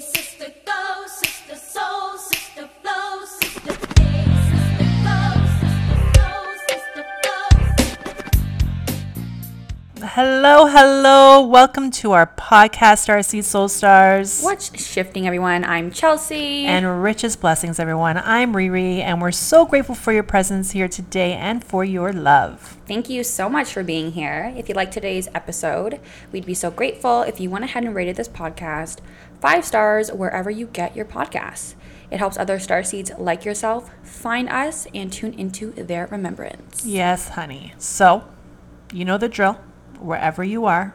sister go, sister soul, Hello, hello. Welcome to our podcast, RC Soul Stars. What's shifting, everyone? I'm Chelsea. And richest blessings, everyone. I'm Riri, and we're so grateful for your presence here today and for your love. thank you so much for being here. If you like today's episode, we'd be so grateful if you went ahead and rated this podcast five stars wherever you get your podcasts. It helps other star seeds like yourself find us and tune into their remembrance. Yes, honey. So, you know the drill. Wherever you are,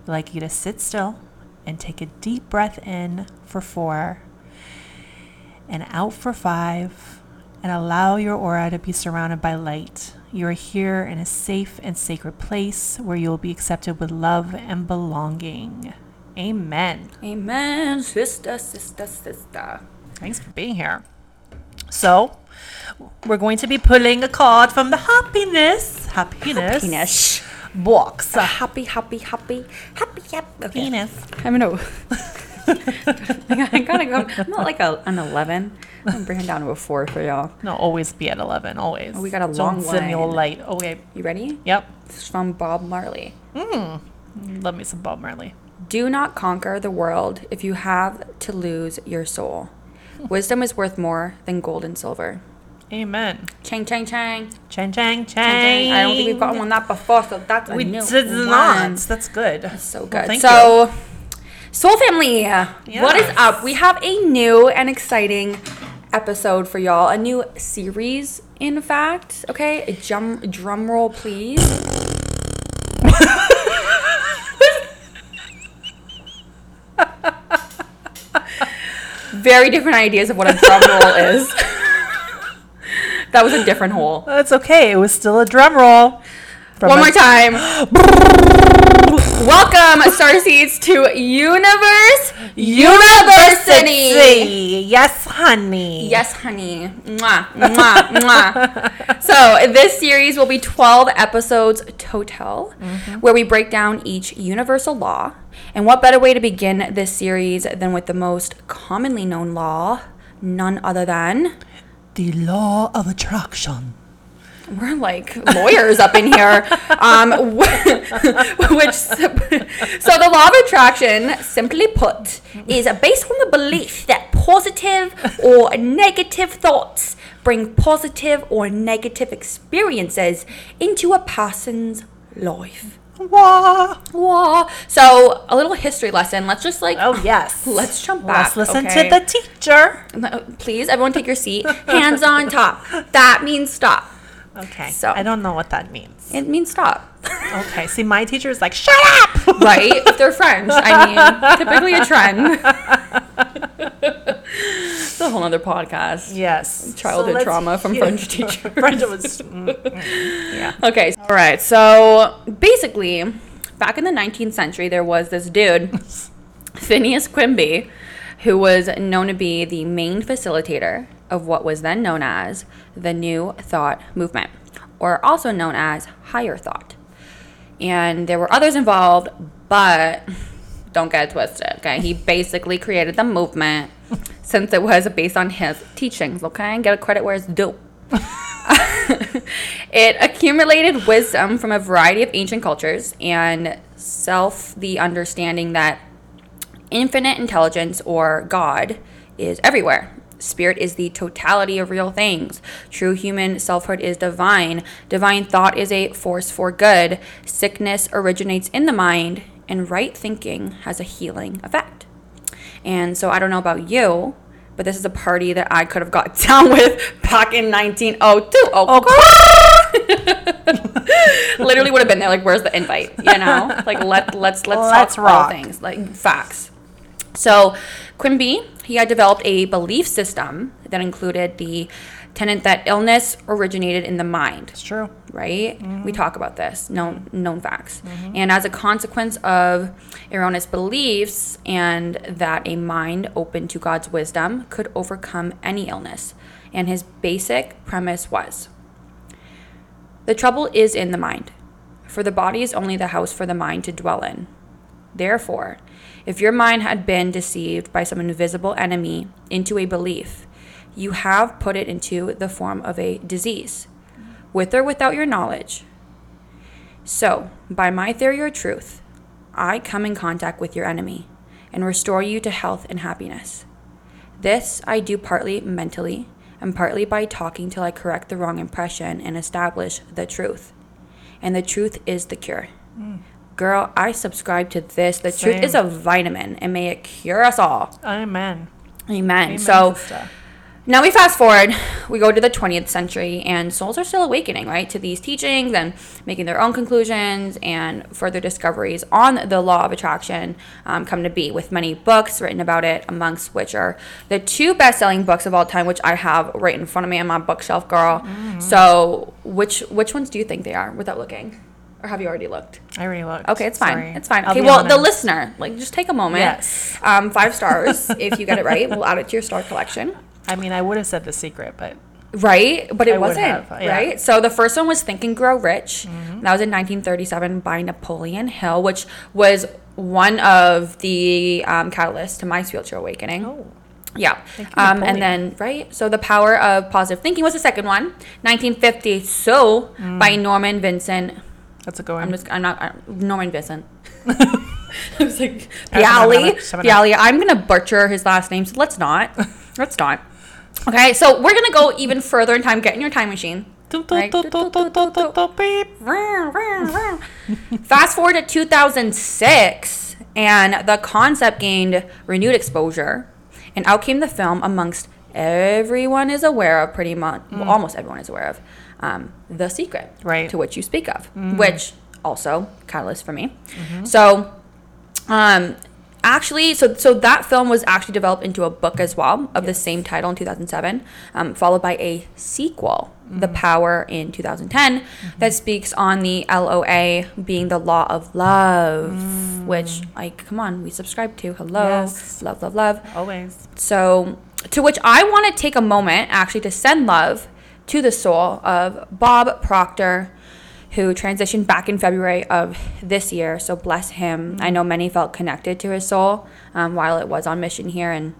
we'd like you to sit still and take a deep breath in for four and out for five and allow your aura to be surrounded by light. You are here in a safe and sacred place where you will be accepted with love and belonging. Amen. Amen. Sister, sister, sister. Thanks for being here. So, we're going to be pulling a card from the happiness, happiness, Penis. Box. Happy, happy, happy, happy, happy. Okay. Penis. I'm gonna. I gotta go. I'm not like a, an 11. I'm gonna bring it down to a 4 for y'all. No, always be at 11, always. Oh, we got a Don't long line. light. Oh, okay. You ready? Yep. This is from Bob Marley. Mm. Love me some Bob Marley. Do not conquer the world if you have to lose your soul. Hmm. Wisdom is worth more than gold and silver. Amen. Chang, chang, chang. Chang, chang, chang. I don't think we've gotten one that before, so that's a We new did one. not. That's good. So Well, good. thank so, Soul Family, what is up? We have a new and exciting episode for y'all. A new series, in fact. Okay, a drum, drum roll, please. Very different ideas of what a drum roll is. that was a different hole. That's okay. It was still a drum roll. One more time. Welcome, Starseeds, to Universe University. Yes, honey. Yes, honey. Mwah, mwah, mwah. So, this series will be 12 episodes total, mm-hmm. where we break down each universal law. And what better way to begin this series than with the most commonly known law? None other than. The law of attraction. We're like lawyers up in here. Um, which, so the law of attraction, simply put, is based on the belief that positive or negative thoughts bring positive or negative experiences into a person's life. Wah. Whoa. So a little history lesson. Let's just like Oh, yes. Let's jump back. Let's listen okay? to the teacher. Please, everyone, take your seat. Hands on top. That means stop. Okay. So- I don't know what that means. It means stop. Okay. See, my teacher is like, shut up. right? If they're French, I mean, typically a trend. it's a whole other podcast. Yes. Childhood let's trauma from French teachers. French was. mm, mm, yeah. Okay, all right. So basically, back in the 19th century, there was this dude, Phineas Quimby, who was known to be the main facilitator of what was then known as the New Thought Movement, or also known as Higher Thought. And there were others involved, but don't get it twisted, okay? He basically created the movement since it was based on his teachings, okay? And get a credit where it's due. it accumulated wisdom from a variety of ancient cultures and self the understanding that infinite intelligence or God is everywhere. Spirit is the totality of real things. True human selfhood is divine. Divine thought is a force for good. Sickness originates in the mind, and right thinking has a healing effect. And so I don't know about you, but this is a party that I could have got down with back in 1902. Oh, literally would have been there. Like, where's the invite? You know, like let let's let's Let's rock. things like facts. So Quimby, he had developed a belief system that included the tenet that illness originated in the mind It's true. right? We mm-hmm. talk about this, known known facts. Mm-hmm. And as a consequence of erroneous beliefs and that a mind open to God's wisdom could overcome any illness. And his basic premise was the trouble is in the mind. For the body is only the house for the mind to dwell in. Therefore, if your mind had been deceived by some invisible enemy into a belief, you have put it into the form of a disease, with or without your knowledge. So, by my theory or truth, I come in contact with your enemy and restore you to health and happiness. This I do partly mentally and partly by talking till I correct the wrong impression and establish the truth. And the truth is the cure. Mm. Girl, I subscribe to this. The truth is a vitamin and may it cure us all. Amen. Amen. Amen, so, sister. Now we fast forward, we go to the 20th century, and souls are still awakening, right, to these teachings and making their own conclusions and further discoveries on the law of attraction um, come to be, with many books written about it, amongst which are the two best selling books of all time, which I have right in front of me on my bookshelf, girl. Mm-hmm. So, which which ones do you think they are without looking? Or have you already looked? I already looked. Okay, it's fine. Sorry. It's fine. I'll Okay, well, the listener, like, just take a moment. Yes. Um, five stars if you get it right. We'll add it to your star collection. I mean, I would have said the secret, but Right, but it I wasn't. have, yeah. Mm-hmm. Right. So the first one was Think and Grow Rich. That was in 1937 by Napoleon Hill, which was one of the um, catalysts to my spiritual awakening. oh, Yeah. Um, and then, right? So, The Power of Positive Thinking was the second one. 1950, So, Mm. by Norman Vincent. that's a go. I'm just, I'm not, uh, Norman Vincent. I was like, Piali. Piali. I'm going to butcher his last name, so let's not. let's not. Okay, so we're to go even further in time. Get in your time machine. Right? Fast forward to 2006, and the concept gained renewed exposure, and out came the film amongst everyone is aware of, pretty much, well, almost everyone is aware of, um, The Secret, Right. to which you speak of, which also catalyst for me. So, um, actually, so so that film was actually developed into a book as well of the same title in 2007, um, followed by a sequel, The mm-hmm. Power, in 2010, mm-hmm. that speaks on the LOA being the law of love, mm. which like come on, we subscribe to. Hello, Yes. love, love, love. Always. So, to which I want to take a moment actually to send love to the soul of Bob Proctor, who transitioned back in February of this year. So, bless him. I know many felt connected to his soul um, while it was on mission here. And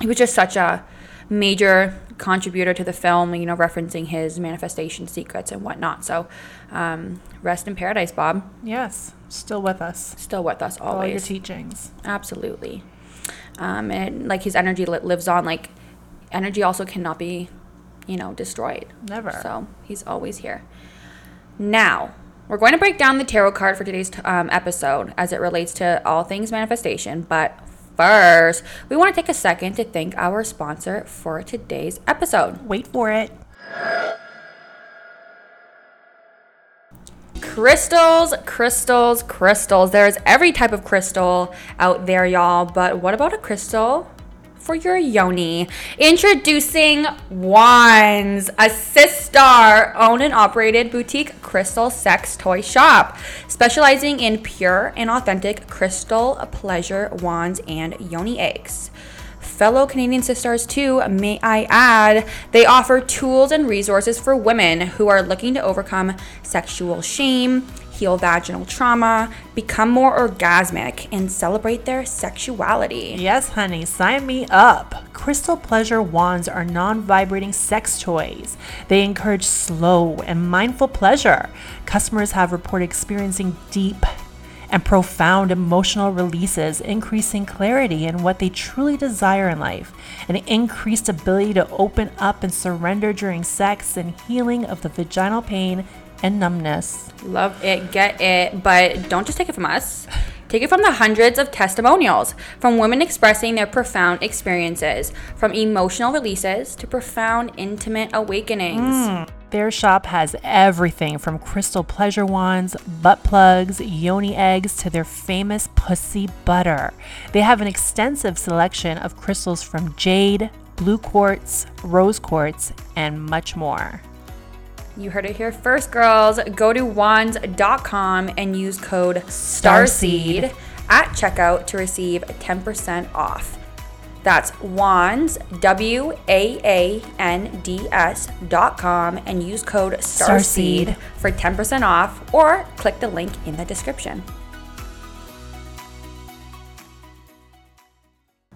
he was just such a major contributor to the film, you know, referencing his manifestation secrets and whatnot. So, um, rest in paradise, Bob. Yes. Still with us. Still with us always. All your teachings. Absolutely. Um, and like his energy li- lives on. Like energy also cannot be, you know, destroyed. Never. So he's always here. Now we're going to break down the tarot card for today's um, episode as it relates to all things manifestation. But first, we want to take a second to thank our sponsor for today's episode. Wait for it. Crystals, crystals, crystals. There's every type of crystal out there, y'all. But what about a crystal for your yoni? Introducing WAANDS, a sister owned and operated boutique crystal sex toy shop, specializing in pure and authentic crystal pleasure wands and yoni eggs fellow Canadian sisters, too, may I add, they offer tools and resources for women who are looking to overcome sexual shame, heal vaginal trauma, become more orgasmic, and celebrate their sexuality. Yes, honey, sign me up. Crystal Pleasure Wands are non vibrating sex toys. They encourage slow and mindful pleasure. Customers have reported experiencing deep and profound emotional releases, increasing clarity in what they truly desire in life, an increased ability to open up and surrender during sex, and healing of the vaginal pain and numbness. Love it, get it, but don't just take it from us. Take it from the hundreds of testimonials from women expressing their profound experiences, from emotional releases to profound intimate awakenings. Mm, their shop has everything from crystal pleasure wands, butt plugs, yoni eggs to their famous pussy butter. They have an extensive selection of crystals from jade, blue quartz, rose quartz, and much more. You heard it here first, girls. Go to waands.com and use code STARSEED at checkout to receive 10% off. That's WAANDS, W A A N D S dot com, and use code STARSEED Starseed. for 10% off or click the link in the description.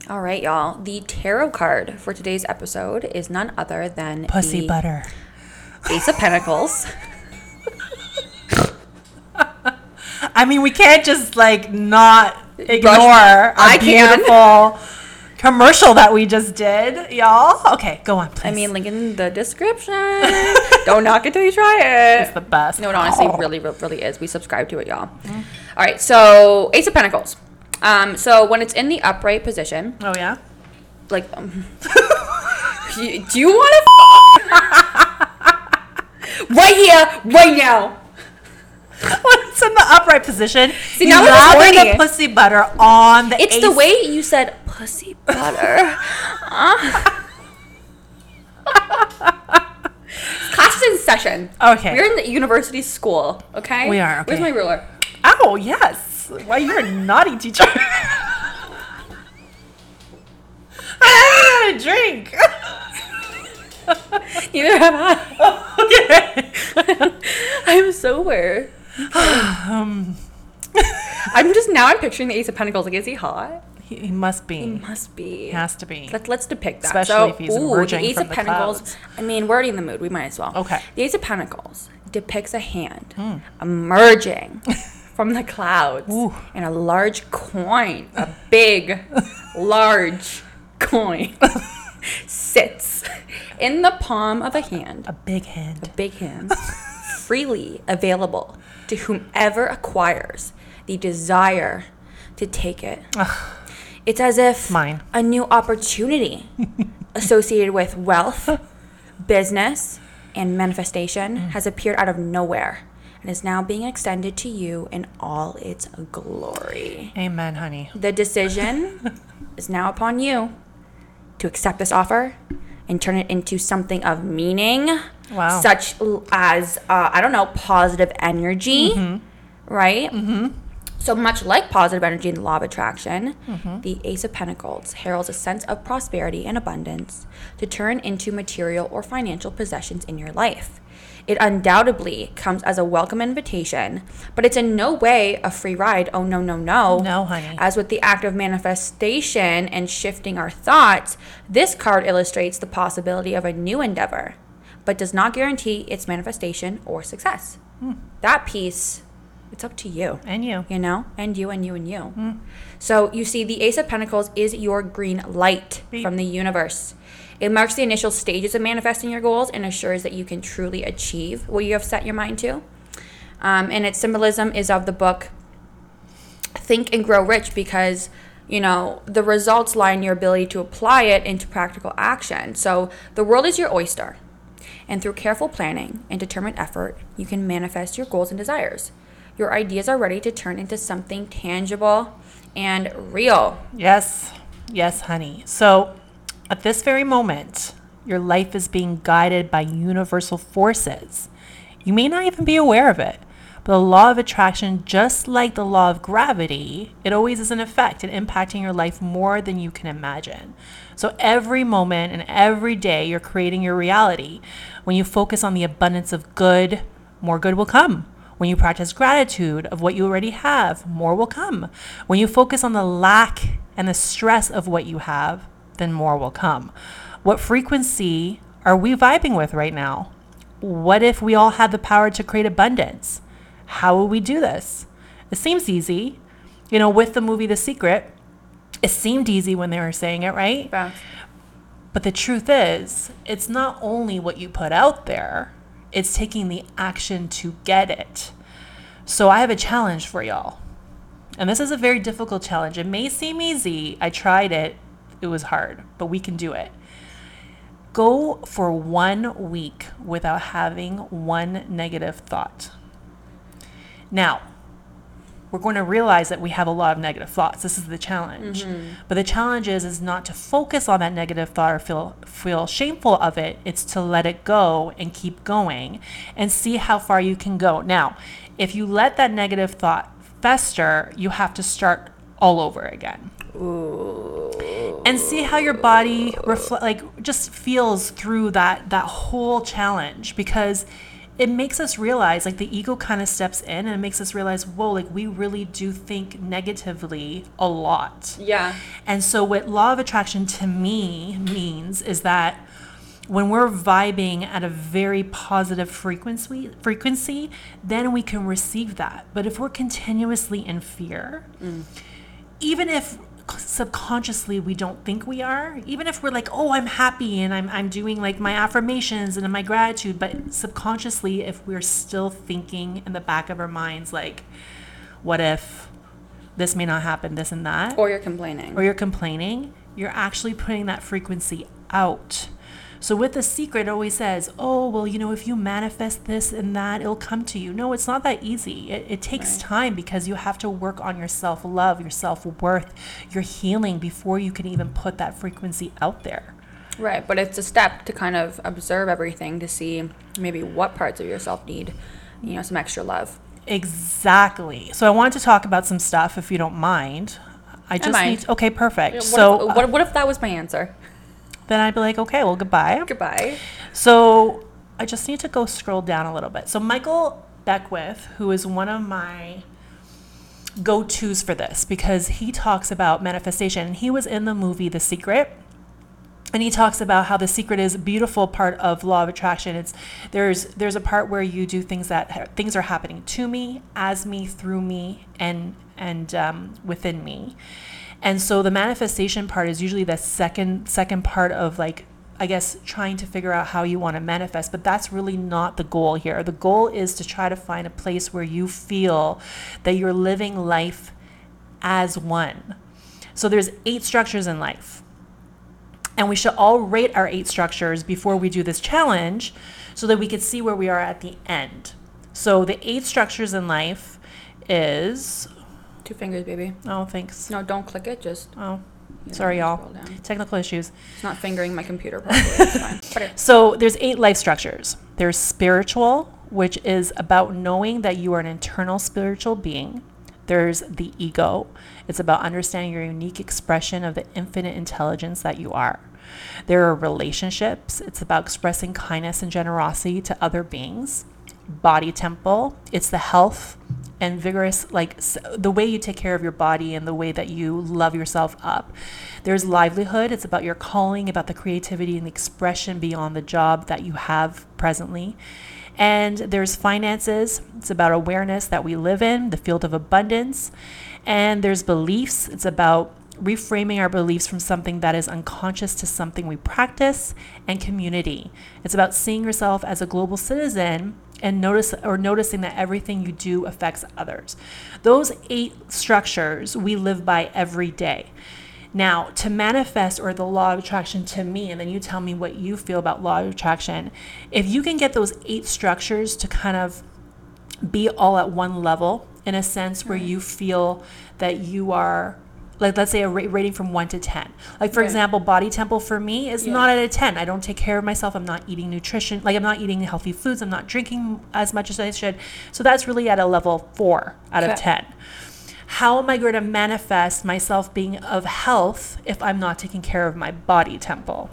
All right, y'all. The tarot card for today's episode is none other than Pussy butter. Ace of Pentacles. I mean, we can't just like not ignore I a can. beautiful commercial that we just did, y'all. Okay, go on, please. I mean, link in the description. Don't knock it till you try it. it's the best. No, it honestly Oh. really, really, is. We subscribe to it, y'all. All right, so Ace of Pentacles. Um, so when it's in the upright position, Oh yeah. like, um, you- do you want to right here, right now? when it's in the upright position, See, you now lather the pussy butter on the. It's the way you said pussy butter. Uh. Class in session. Okay. We're in the university school, okay? We are, Where's my ruler? Oh yes. Why you're a naughty teacher. I had a drink. Neither have I. okay. I'm sober. Um, I'm just now. I'm picturing the Ace of Pentacles. Like, is he hot? he, he must be. He must be. He has to be. Let, let's depict that. Especially so, if he's ooh, emerging the Ace from of the Pentacles. clouds. I mean, we're already in the mood. We might as well. Okay. The Ace of Pentacles depicts a hand Hmm. emerging from the clouds Ooh. and a large coin, a big, large coin, sits in the palm of a hand, A big hand. A big hand, freely available to whomever acquires the desire to take it. It's as if Mine. a new opportunity associated with wealth, business, and manifestation mm. has appeared out of nowhere and is now being extended to you in all its glory. Amen, honey. The decision is now upon you to accept this offer and turn it into something of meaning, Wow. such as, uh, I don't know, positive energy, right? Mm-hmm. So much like positive energy in the law of attraction, the Ace of Pentacles heralds a sense of prosperity and abundance to turn into material or financial possessions in your life. It undoubtedly comes as a welcome invitation, but it's in no way a free ride. Oh, no, no, no. No, honey. As with the act of manifestation and shifting our thoughts, this card illustrates the possibility of a new endeavor, but does not guarantee its manifestation or success. Hmm. That piece, it's up to you And you. you know, and you and you and you. So you see, the Ace of Pentacles is your green light Beep. from the universe. It marks the initial stages of manifesting your goals and assures that you can truly achieve what you have set your mind to. Um, and its symbolism is of the book Think and Grow Rich because, you know, the results lie in your ability to apply it into practical action. So the world is your oyster. And through careful planning and determined effort, you can manifest your goals and desires. Your ideas are ready to turn into something tangible and real. Yes. Yes, honey. So, at this very moment, your life is being guided by universal forces. You may not even be aware of it, but the law of attraction, just like the law of gravity, it always is in effect and impacting your life more than you can imagine. So, every moment and every day, you're creating your reality. When you focus on the abundance of good, more good will come. When you practice gratitude of what you already have, more will come. When you focus on the lack and the stress of what you have, then more will come. What frequency are we vibing with right now? What if we all had the power to create abundance? How will we do this? It seems easy. You know, with the movie The Secret, it seemed easy when they were saying it, right? Yeah. But the truth is, it's not only what you put out there, it's taking the action to get it. So I have a challenge for y'all. And this is a very difficult challenge. It may seem easy. I tried it, it was hard, but we can do it. Go for one week without having one negative thought. Now, we're going to realize that we have a lot of negative thoughts. This is the challenge. Mm-hmm. But the challenge is is not to focus on that negative thought or feel feel shameful of it. It's to let it go and keep going and see how far you can go. Now, if you let that negative thought fester, you have to start all over again. And see how your body reflect like just feels through that that whole challenge because it makes us realize like the ego kind of steps in and it makes us realize whoa like we really do think negatively a lot. Yeah. and so what law of attraction to me means is that when we're vibing at a very positive frequency frequency then we can receive that. But if we're continuously in fear mm. even if subconsciously we don't think we are even if we're like oh i'm happy and i'm, I'm doing like my affirmations and my gratitude but subconsciously if we're still thinking in the back of our minds like what if this may not happen this and that Or you're complaining. or you're complaining, you're actually putting that frequency out. So with the secret, it always says, oh, well, you know, if you manifest this and that, it'll come to you. No, it's not that easy. It, it takes Right. time because you have to work on your self love, your self worth, your healing before you can even put that frequency out there. Right, but it's a step to kind of observe everything to see maybe what parts of yourself need, you know, some extra love. Exactly. So I wanted to talk about some stuff, if you don't mind. I just mind. need. Okay, perfect. What so if, what, uh, what if that was my answer? Then I'd be like, okay, well, goodbye. Goodbye. So I just need to go scroll down a little bit. So Michael Beckwith, who is one of my go tos for this, because he talks about manifestation. He was in the movie The Secret. And he talks about how the secret is a beautiful part of law of attraction. It's there's there's a part where you do things that things are happening to me, as me, through me, and and um, within me. And so the manifestation part is usually the second second part of like I guess trying to figure out how you want to manifest, but that's really not the goal here. The goal is to try to find a place where you feel that you're living life as one. So there's eight structures in life. And we should all rate our eight structures before we do this challenge so that we could see where we are at the end. So the eight structures in life is Two fingers, baby. oh thanks. No, don't click it. Just Oh, you know, sorry y'all. scroll down. Technical issues. It's not fingering my computer properly. It's fine. Whatever. So there's eight life structures. There's spiritual, which is about knowing that you are an internal spiritual being. There's the ego. It's about understanding your unique expression of the infinite intelligence that you are. There are relationships. It's about expressing kindness and generosity to other beings. Body temple. It's the health and vigorous, like the way you take care of your body and the way that you love yourself up. There's livelihood. It's about your calling, about the creativity and the expression beyond the job that you have presently. And there's finances. It's about awareness that we live in, the field of abundance. And there's beliefs. It's about reframing our beliefs from something that is unconscious to something we practice and community. It's about seeing yourself as a global citizen and notice or noticing that everything you do affects others. Those eight structures we live by every day. Now, to manifest or the law of attraction to me, and then you tell me what you feel about law of attraction, if you can get those eight structures to kind of be all at one level in a sense where you feel that you are like let's say a ra- rating from 1 to 10 like for Right. example body temple for me is Yeah. not at a 10 i don't take care of myself. I'm not eating nutrition like i'm not eating healthy foods. I'm not drinking as much as i should. So that's really at a level 4 out of 10 how am i going to manifest myself being of health if i'm not taking care of my body temple?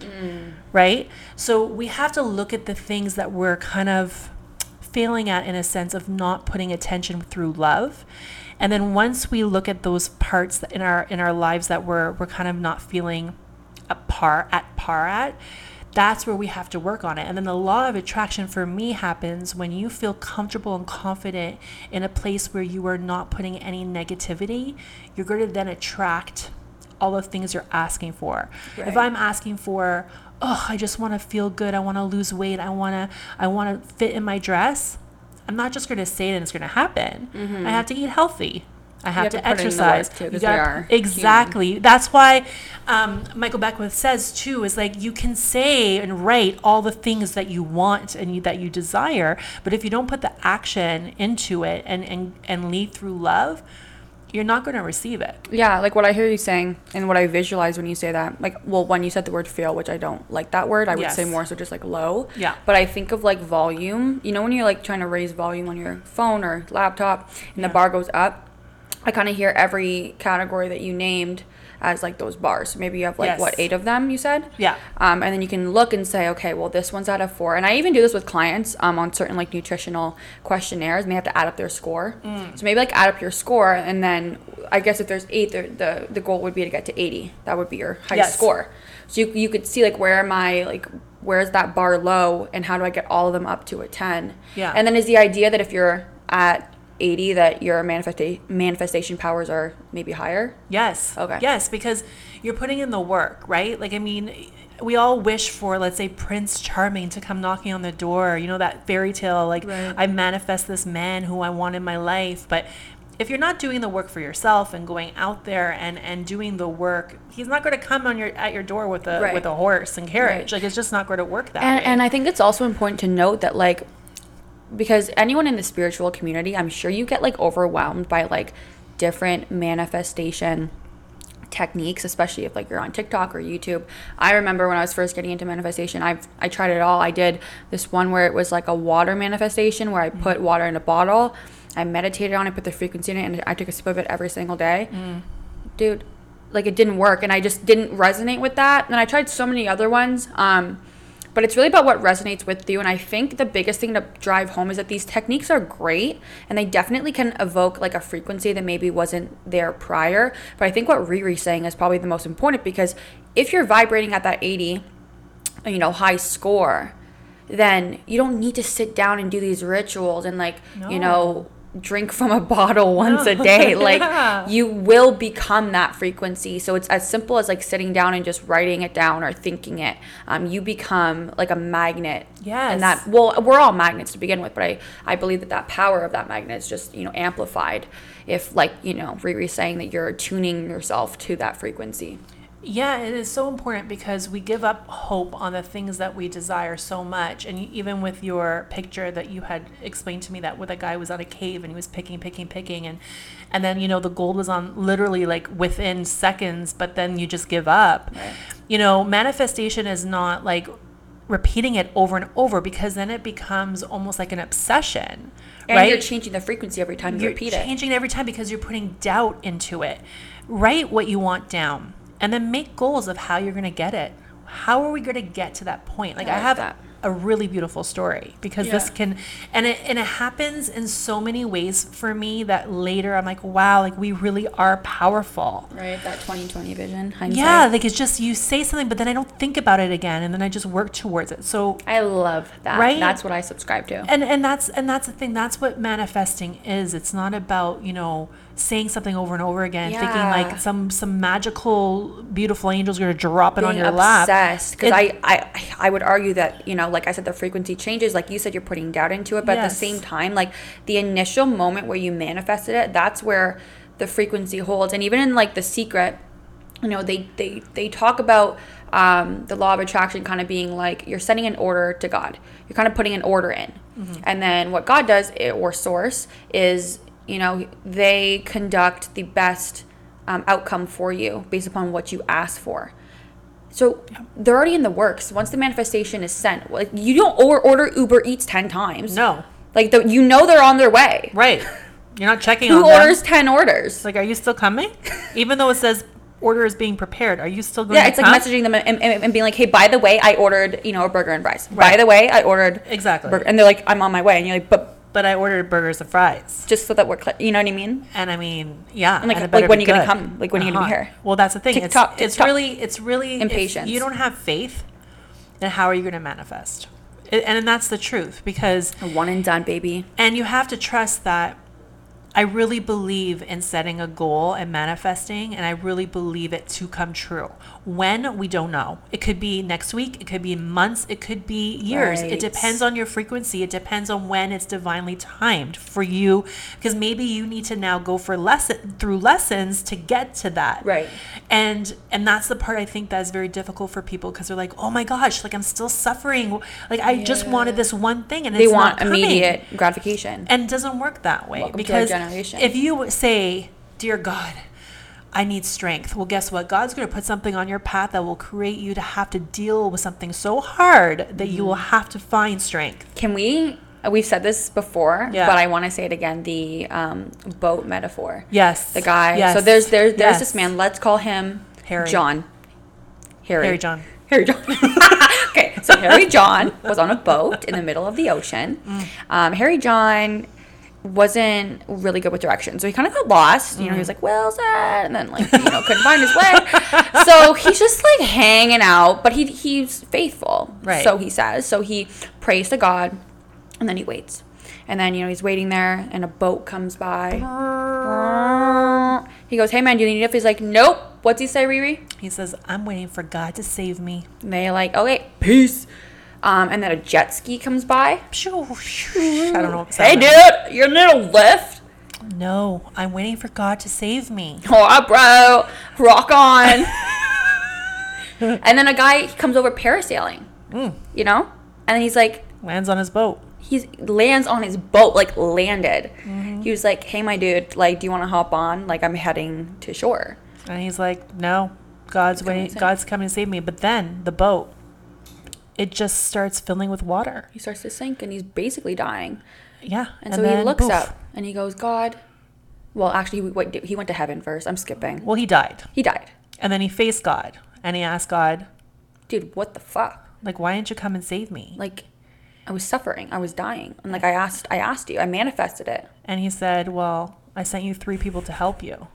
Mm. Right? So we have to look at the things that we're kind of failing at in a sense of not putting attention through love. And then once we look at those parts in our in our lives that we're we're kind of not feeling at par at par at, that's where we have to work on it. And then the law of attraction for me happens when you feel comfortable and confident in a place where you are not putting any negativity, you're going to then attract all the things you're asking for. If I'm asking for, oh, I just want to feel good, I want to lose weight, I want to I want to fit in my dress, I'm not just going to say it and it's going to happen. I have to eat healthy. I have, have to, to put in the work, exercise. too, You 'cause we gotta- are exactly. That's why um, Michael Beckwith says too is like you can say and write all the things that you want and you, that you desire, but if you don't put the action into it and and and lead through love, you're not going to receive it. Yeah, like what I hear you saying and what I visualize when you say that. Like, well, when you said the word feel, which I don't like that word, I would say more so just like low. Yeah. But I think of like volume. You know, when you're like trying to raise volume on your phone or laptop and Yeah. the bar goes up, I kind of hear every category that you named as like those bars. Maybe you have like Yes. what eight of them you said. Yeah. Um, and then you can look and say, okay, well this one's out of four. And I even do this with clients um, on certain like nutritional questionnaires. And they have to add up their score. So maybe like add up your score, and then I guess if there's eight, the the, the goal would be to get to eighty. That would be your highest Yes. score. So you you could see like where am I like where's that bar low, and how do I get all of them up to a ten? Yeah. And then is the idea that if you're at 80 that your manifesta- manifestation powers are maybe higher Yes. Okay. Yes, because you're putting in the work, right? Like, I mean, we all wish for, let's say, Prince Charming to come knocking on the door. You know, that fairy tale, like, Right. I manifest this man who I want in my life. But if you're not doing the work for yourself and going out there and, and doing the work, he's not going to come on your at your door with a Right. with a horse and carriage. Right. Like, it's just not going to work that and, way. and i think it's also important to note that like because anyone in the spiritual community i'm sure you get like overwhelmed by like different manifestation techniques especially if like you're on tiktok or youtube. I remember when i was first getting into manifestation i've i tried it all. I did this one where it was like a water manifestation where i put water in a bottle. I meditated on it put the frequency in it and i took a sip of it every single day. Dude like it didn't work and i just didn't resonate with that. And i tried so many other ones. Um but it's really about what resonates with you and i think the biggest thing to drive home is that these techniques are great and they definitely can evoke like a frequency that maybe wasn't there prior but i think what riri's saying is probably the most important because if you're vibrating at that 80 you know high score then you don't need to sit down and do these rituals and like you know drink from a bottle once a day. Like Yeah. you will become that frequency. So it's as simple as like sitting down and just writing it down or thinking it. Um, you become like a magnet. Yes. and that well we're all magnets to begin with but i i believe that that power of that magnet is just you know amplified if like you know riri's saying that you're tuning yourself to that frequency Yeah, it is so important because we give up hope on the things that we desire so much. And even with your picture that you had explained to me that with a guy was on a cave and he was picking, picking, picking, and and then you know the gold was on literally like within seconds, but then you just give up. Right. You know, manifestation is not like repeating it over and over because then it becomes almost like an obsession. and right? you're changing the frequency every time you you're repeat it changing it every time because you're putting doubt into it. Write what you want down and then make goals of how you're going to get it. How are we going to get to that point? Like I I, have that. a really beautiful story because this can and it and it happens in so many ways for me that later I'm like, wow, like we really are powerful. right that 2020 vision hindsight. Yeah, like it's just you say something, but then I don't think about it again, and then I just work towards it. So I love that. Right? That's what I subscribe to. and and that's and that's the thing that's what manifesting is it's not about you know saying something over and over again thinking like some some magical beautiful angel's going to drop it on Being your lap. obsessed because I, I I would argue that you know like I said the frequency changes like you said you're putting doubt into it but at the same time like the initial moment where you manifested it that's where the frequency holds and even in like the secret you know they they they talk about um, the law of attraction kind of being like you're sending an order to god. You're kind of putting an order in. And then what god does eh, or source is you know they conduct the best um, outcome for you based upon what you ask for. So they're already in the works. Once the manifestation is sent like you don't or order uber eats 10 times. No. Like the, you know they're on their way. Right. You're not checking who on them. Who orders 10 orders? Like are you still coming? Even though it says order is being prepared are you still going Yeah, to it's like messaging them and, and, and being like, "Hey, by the way, I ordered, you know, a burger and fries. By the way, I ordered Exactly. burger," and they're like, "I'm on my way," and you're like, "But but i ordered burgers and fries just so that we're, clear, you know what I mean?" and I mean, yeah, And, like- it like, when be you gonna come? Like, when are you gonna be Uh-huh. here? Well, that's the thing. TikTok, it's, it's really, it's really if Impatience. You don't have faith, then how are you going to manifest? It, and that's the truth because, A one and done, baby. and you have to trust that. I really believe in setting a goal and manifesting, and I really believe it to come true. When we don't know, it could be next week, it could be months, it could be years. Right. It depends on your frequency. It depends on when it's divinely timed for you, because maybe you need to now go for lesson through lessons to get to that. Right. And and that's the part I think that's very difficult for people because they're like, oh my gosh, like I'm still suffering. Like I just wanted this one thing, and They it's want not immediate gratification. And it doesn't work that way Welcome because generation. if you say, "Dear God, I need strength," well, guess what? God's going to put something on your path that will create you to have to deal with something so hard that you will Mm-hmm. have to find strength. Can we we've said this before, Yeah. but I want to say it again. The um, boat metaphor. Yes. The guy. Yes. So there's there's there's Yes. this man. Let's call him Harry. John. Harry. Harry John. Harry John. okay, so Harry John was on a boat in the middle of the ocean. Um, Harry John wasn't really good with directions, so he kind of got lost. You know, he was mm. like, "Where's that?" and then like you know couldn't find his way. so he's just like hanging out, but he he's faithful. Right. So he says. So he prays to God, and then he waits. And then you know he's waiting there, and a boat comes by. He goes, "Hey man, do you need it?" He's like, "Nope." What's he say, Riri? He says, I'm waiting for God to save me. And they're like, okay, peace. Um, and then a jet ski comes by. Shoo, shoo. I don't know what Hey, dude, you need a lift? No, I'm waiting for God to save me. Oh, bro, rock on. and then a guy comes over parasailing, you know? And then he's like, Lands on his boat. he lands on his boat, like landed. He was like, hey, my dude, like, do you want to hop on? Like, I'm heading to shore. And he's like, No, God's waiting God's coming to save me. But then the boat, it just starts filling with water. He starts to sink and he's basically dying. Yeah. And, so he looks poof. up and he goes, God. Well, actually, he went, he went to heaven first. I'm skipping. Well, he died. He died. And then he faced God and he asked God, Dude, what the fuck? like, why didn't you come and save me? Like, I was suffering. I was dying. And like I asked, I asked you. I manifested it. And he said, Well, I sent you three people to help you.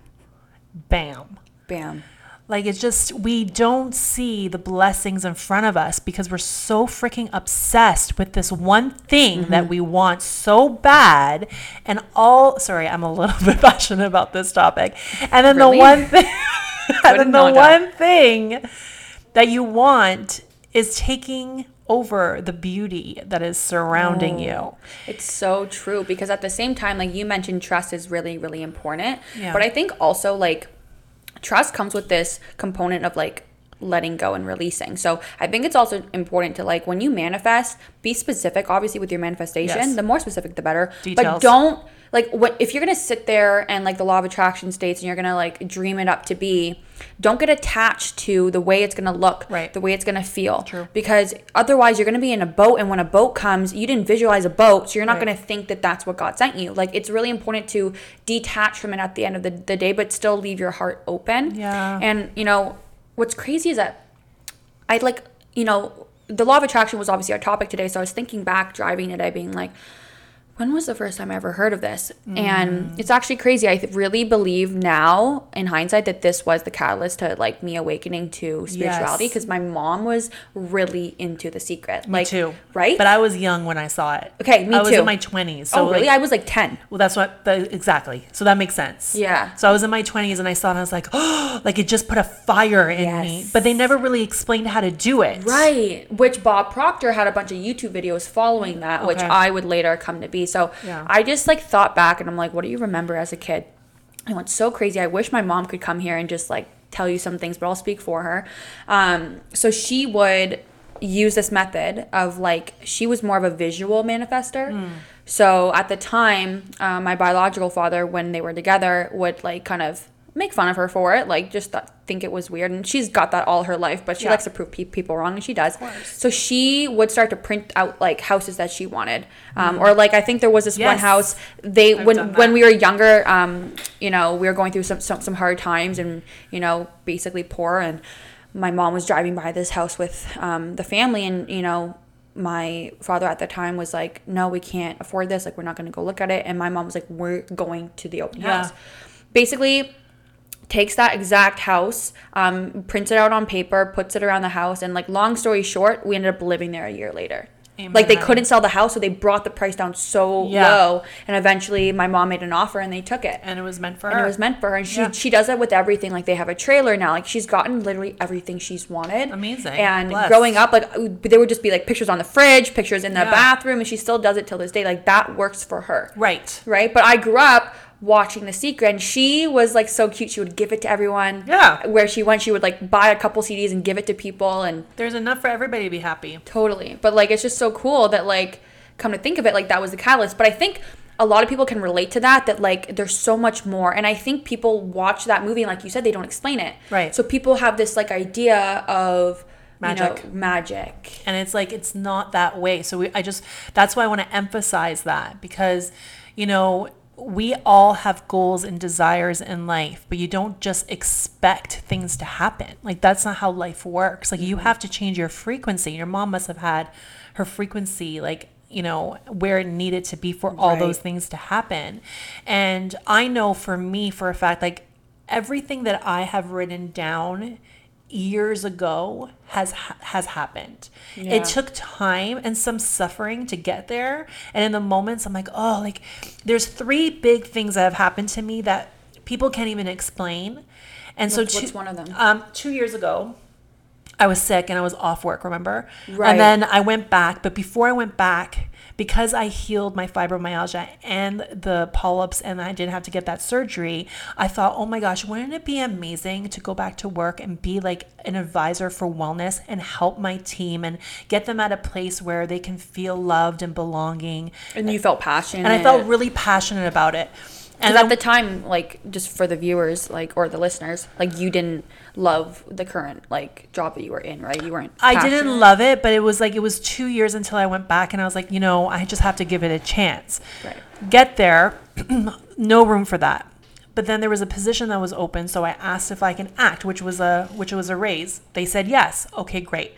Bam. Bam. Like it's just we don't see the blessings in front of us because we're so freaking obsessed with this one thing Mm-hmm. that we want so bad and all sorry, I'm a little bit passionate about this topic. And then Really? the one thing and then the one thing that you want is taking over the beauty that is surrounding you. It's so true because at the same time, like you mentioned, trust is really, really important. Yeah. But I think also like trust comes with this component of like letting go and releasing. So I think it's also important to like when you manifest, be specific. Obviously, with your manifestation, Yes. the more specific, the better. But don't like what if you're gonna sit there and like the law of attraction states and you're gonna like dream it up to be. Don't get attached to the way it's gonna look, Right. the way it's gonna feel. True. Because otherwise, you're gonna be in a boat, and when a boat comes, you didn't visualize a boat, so you're not Right. gonna think that that's what God sent you. Like it's really important to detach from it at the end of the, the day, but still leave your heart open. Yeah. And you know, what's crazy is that I like, you know, the law of attraction was obviously our topic today. So I was thinking back driving today, being like, when was the first time I ever heard of this? Mm. And it's actually crazy. I th- really believe now, in hindsight, that this was the catalyst to like me awakening to spirituality Yes. because my mom was really into the secret. Me like, too. right? But I was young when I saw it. Okay, me too. I was in my 20s. So oh, really? like, I was like ten. Well, that's what the, exactly. So that makes sense. Yeah. So I was in my 20s and I saw it and I was like, oh, like it just put a fire in me. But they never really explained how to do it. Right. Which Bob Proctor had a bunch of YouTube videos following that, which I would later come to be. So Yeah. I just like thought back and I'm like, what do you remember as a kid? I went so crazy. I wish my mom could come here and just like tell you some things, but I'll speak for her. Um, so she would use this method of like, she was more of a visual manifester. So at the time, uh, my biological father, when they were together, would like kind of make fun of her for it, like just th- think it was weird. And she's got that all her life, but she Yeah. likes to prove pe- people wrong, and she does. So she would start to print out like houses that she wanted, um, or like I think there was this one Mm. House they I've when when we were younger, um, you know, we were going through some, some some hard times and you know basically poor, and my mom was driving by this house with um, the family, and you know. My father at the time was like, "No, we can't afford this. Like, we're not going to go look at it." And my mom was like, "We're going to the open Yeah. house." Basically, takes that exact house, um, prints it out on paper, puts it around the house, and like long story short, we ended up living there a year later. Like they couldn't sell the house, so they brought the price down so Yeah. low, and eventually my mom made an offer and they took it. And it was meant for And her. it was meant for her, and she Yeah. she does it with everything. Like they have a trailer now. Like she's gotten literally everything she's wanted. Amazing. And Blessed. growing up, like there would just be like pictures on the fridge, pictures in the Yeah. bathroom, and she still does it till this day. Like that works for her right. right? But I grew up watching The Secret, and she was like so cute. She would give it to everyone. Yeah. Where she went, she would like buy a couple CDs and give it to people, and There's enough for everybody to be happy. totally. But like, it's just so cool that like, come to think of it, like that was the catalyst. But I think a lot of people can relate to that. That like, there's so much more, and I think people watch that movie, and like you said, they don't explain it. Right. So people have this like idea of Magic. You know, magic. and it's like it's not that way so we, i just that's why i want to emphasize that because you know we all have goals and desires in life but you don't just expect things to happen. Like that's not how life works. Like you mm-hmm. have to change your frequency. Your mom must have had her frequency like you know where it needed to be for all Right. those things to happen. And i know for me for a fact like everything that i have written down years ago has has happened. Yeah. It took time and some suffering to get there. And in the moments I'm like, "Oh, like there's three big things that have happened to me that people can't even explain." And so What's- two, what's one of them? Um 2 years ago, I was sick and I was off work, remember? Right. And then I went back, but before I went back, because I healed my fibromyalgia and the polyps and I didn't have to get that surgery, I thought, oh my gosh, wouldn't it be amazing to go back to work and be like an advisor for wellness and help my team and get them at a place where they can feel loved and belonging? And you felt passionate. And I felt really passionate about it. And at the time, like, just for the viewers, like, or the listeners, like, you didn't love the current, like, job that you were in, right? You weren't. I didn't love it, but it was like it was two years until I went back, and I was like, you know, I just have to give it a chance. Right. Get there, no room for that. But then there was a position that was open, so I asked if I can act, which was a which was a raise. They said yes. Okay, great.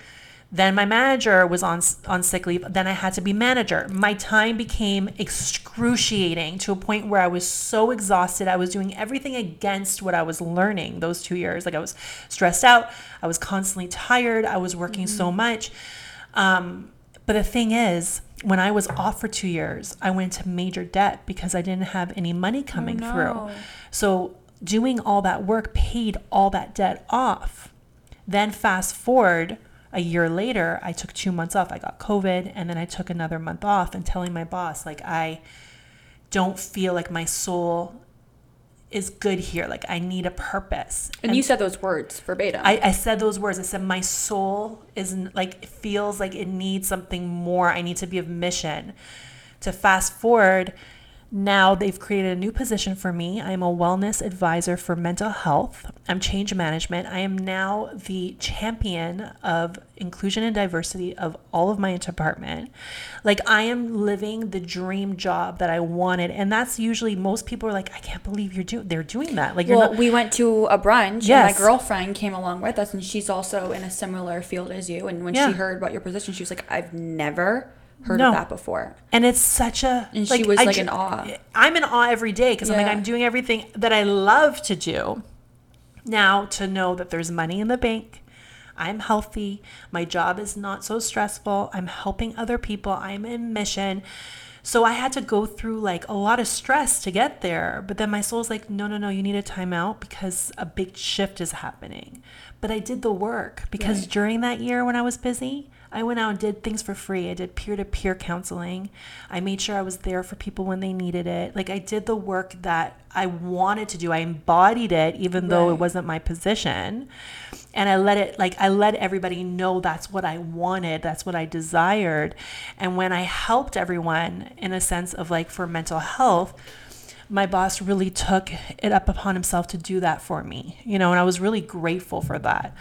Then my manager was on on sick leave. Then I had to be manager. My time became excruciating to a point where I was so exhausted. I was doing everything against what I was learning those two years. Like I was stressed out. I was constantly tired. I was working so much. Um, but the thing is, when I was off for two years, I went into major debt because I didn't have any money coming no. through. So doing all that work paid all that debt off. Then fast forward a year later, I took two months off. I got COVID and then I took another month off and telling my boss, like, I don't feel like my soul is good here. Like, I need a purpose. And, you said those words verbatim. I, I said those words. I said, my soul is n- like, it feels like it needs something more. I need to be of mission. To fast forward, now they've created a new position for me. I am a wellness advisor for mental health. I'm change management. I am now the champion of inclusion and diversity of all of my department. Like I am living the dream job that I wanted, and that's usually most people are like, I can't believe you're doing. They're doing that. Like you're well, not. we went to a brunch, Yes. and my girlfriend came along with us, and she's also in a similar field as you. And when Yeah. she heard about your position, she was like, "I've never heard No. of that before." And it's such a And she was, I like, ju- in awe. I'm in awe every day because I'm like I'm doing everything that I love to do. Now to know that there's money in the bank, I'm healthy, my job is not so stressful, I'm helping other people, I'm in mission. So I had to go through like a lot of stress to get there, but then my soul's like, no, no, no, you need a timeout because a big shift is happening. But I did the work because Right. during that year when I was busy, I went out and did things for free. I did peer to peer counseling. I made sure I was there for people when they needed it. Like I did the work that I wanted to do. I embodied it even though it wasn't my position. And I let it like I let everybody know that's what I wanted, that's what I desired. And when I helped everyone in a sense of like for mental health, my boss really took it up upon himself to do that for me, you know, and I was really grateful for that.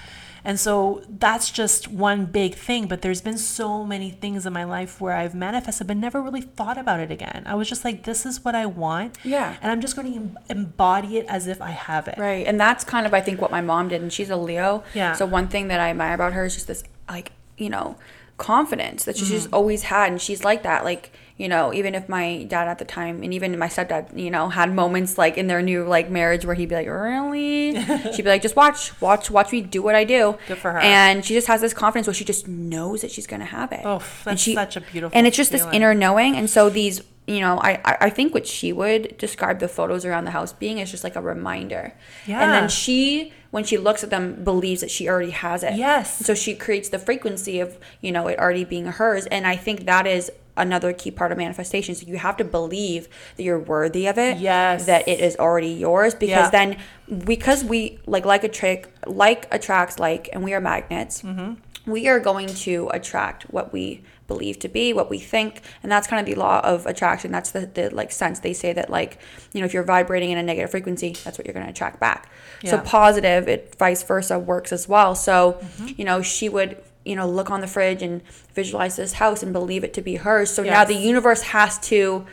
And so that's just one big thing, but there's been so many things in my life where I've manifested but never really thought about it again. I was just like, this is what I want. Yeah. And I'm just going to em- embody it as if I have it. Right. And that's kind of I think what my mom did and she's a Leo. Yeah. So one thing that I admire about her is just this like, you know, confidence that she's just Mm-hmm. always had and she's like that. Like, you know, even if my dad at the time and even my stepdad, you know, had moments like in their new like marriage where he'd be like, Really? She'd be like, Just watch, watch, watch me do what I do. Good for her. And she just has this confidence where she just knows that she's gonna have it. Oh, And that's such a beautiful And it's just this inner knowing. And so these you know, I I think what she would describe the photos around the house being is just like a reminder. Yeah. And then she, when she looks at them, believes that she already has it. Yes. So she creates the frequency of, you know, it already being hers. And I think that is another key part of manifestation. So you have to believe that you're worthy of it. Yes. That it is already yours. Because Yeah. then because we like like a trick like attracts like and we are magnets. Mm-hmm. We are going to attract what we believe to be, what we think, and that's kind of the law of attraction. That's the, the like sense they say that like you know if you're vibrating in a negative frequency, that's what you're going to attract back. Yeah. So positive, it vice versa works as well. So you know she would you know look on the fridge and visualize this house and believe it to be hers. So now the universe has to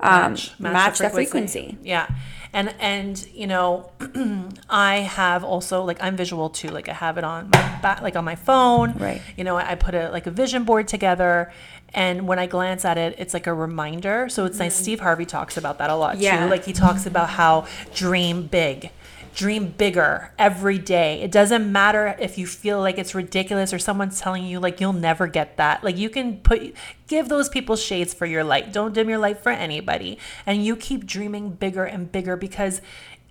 um, match, the that frequency. Yeah. And and you know, I have also like I'm visual too. Like I have it on my back, like on my phone. Right. You know, I put a like a vision board together, and when I glance at it, it's like a reminder. So it's nice. Steve Harvey talks about that a lot. Yeah. too. Like he talks about how dream big. Dream bigger every day. It doesn't matter if you feel like it's ridiculous or someone's telling you like you'll never get that. Like you can put give those people shades for your light. Don't dim your light for anybody. And you keep dreaming bigger and bigger because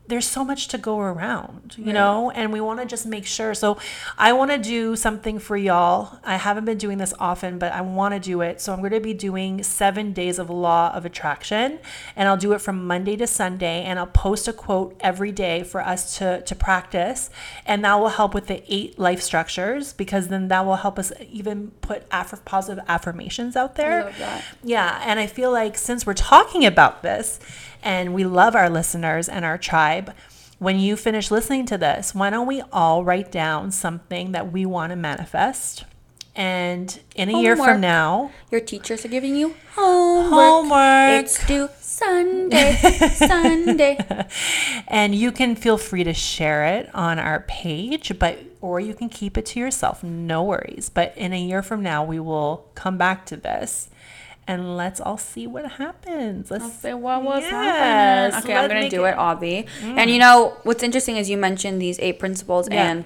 there's so much to go around, you know, and we want to just make sure. So, I want to do something for y'all. I haven't been doing this often, but I want to do it. So, I'm going to be doing seven days of law of attraction, and I'll do it from Monday to Sunday, and I'll post a quote every day for us to to practice, and that will help with the eight life structures because then that will help us even put aff- positive affirmations out there. love that. Yeah, and I feel like since we're talking about this and we love our listeners and our tribe, when you finish listening to this, why don't we all write down something that we want to manifest? And in a year from now, Your teachers are giving you homework. Homework. It's due Sunday, Sunday. and you can feel free to share it on our page, but or you can keep it to yourself, no worries. But in a year from now, we will come back to this and let's all see what happens. Let's Say what was Yes, happening. Okay, I'm gonna do it- it, Avi. And you know what's interesting is you mentioned these eight principles Yeah. and.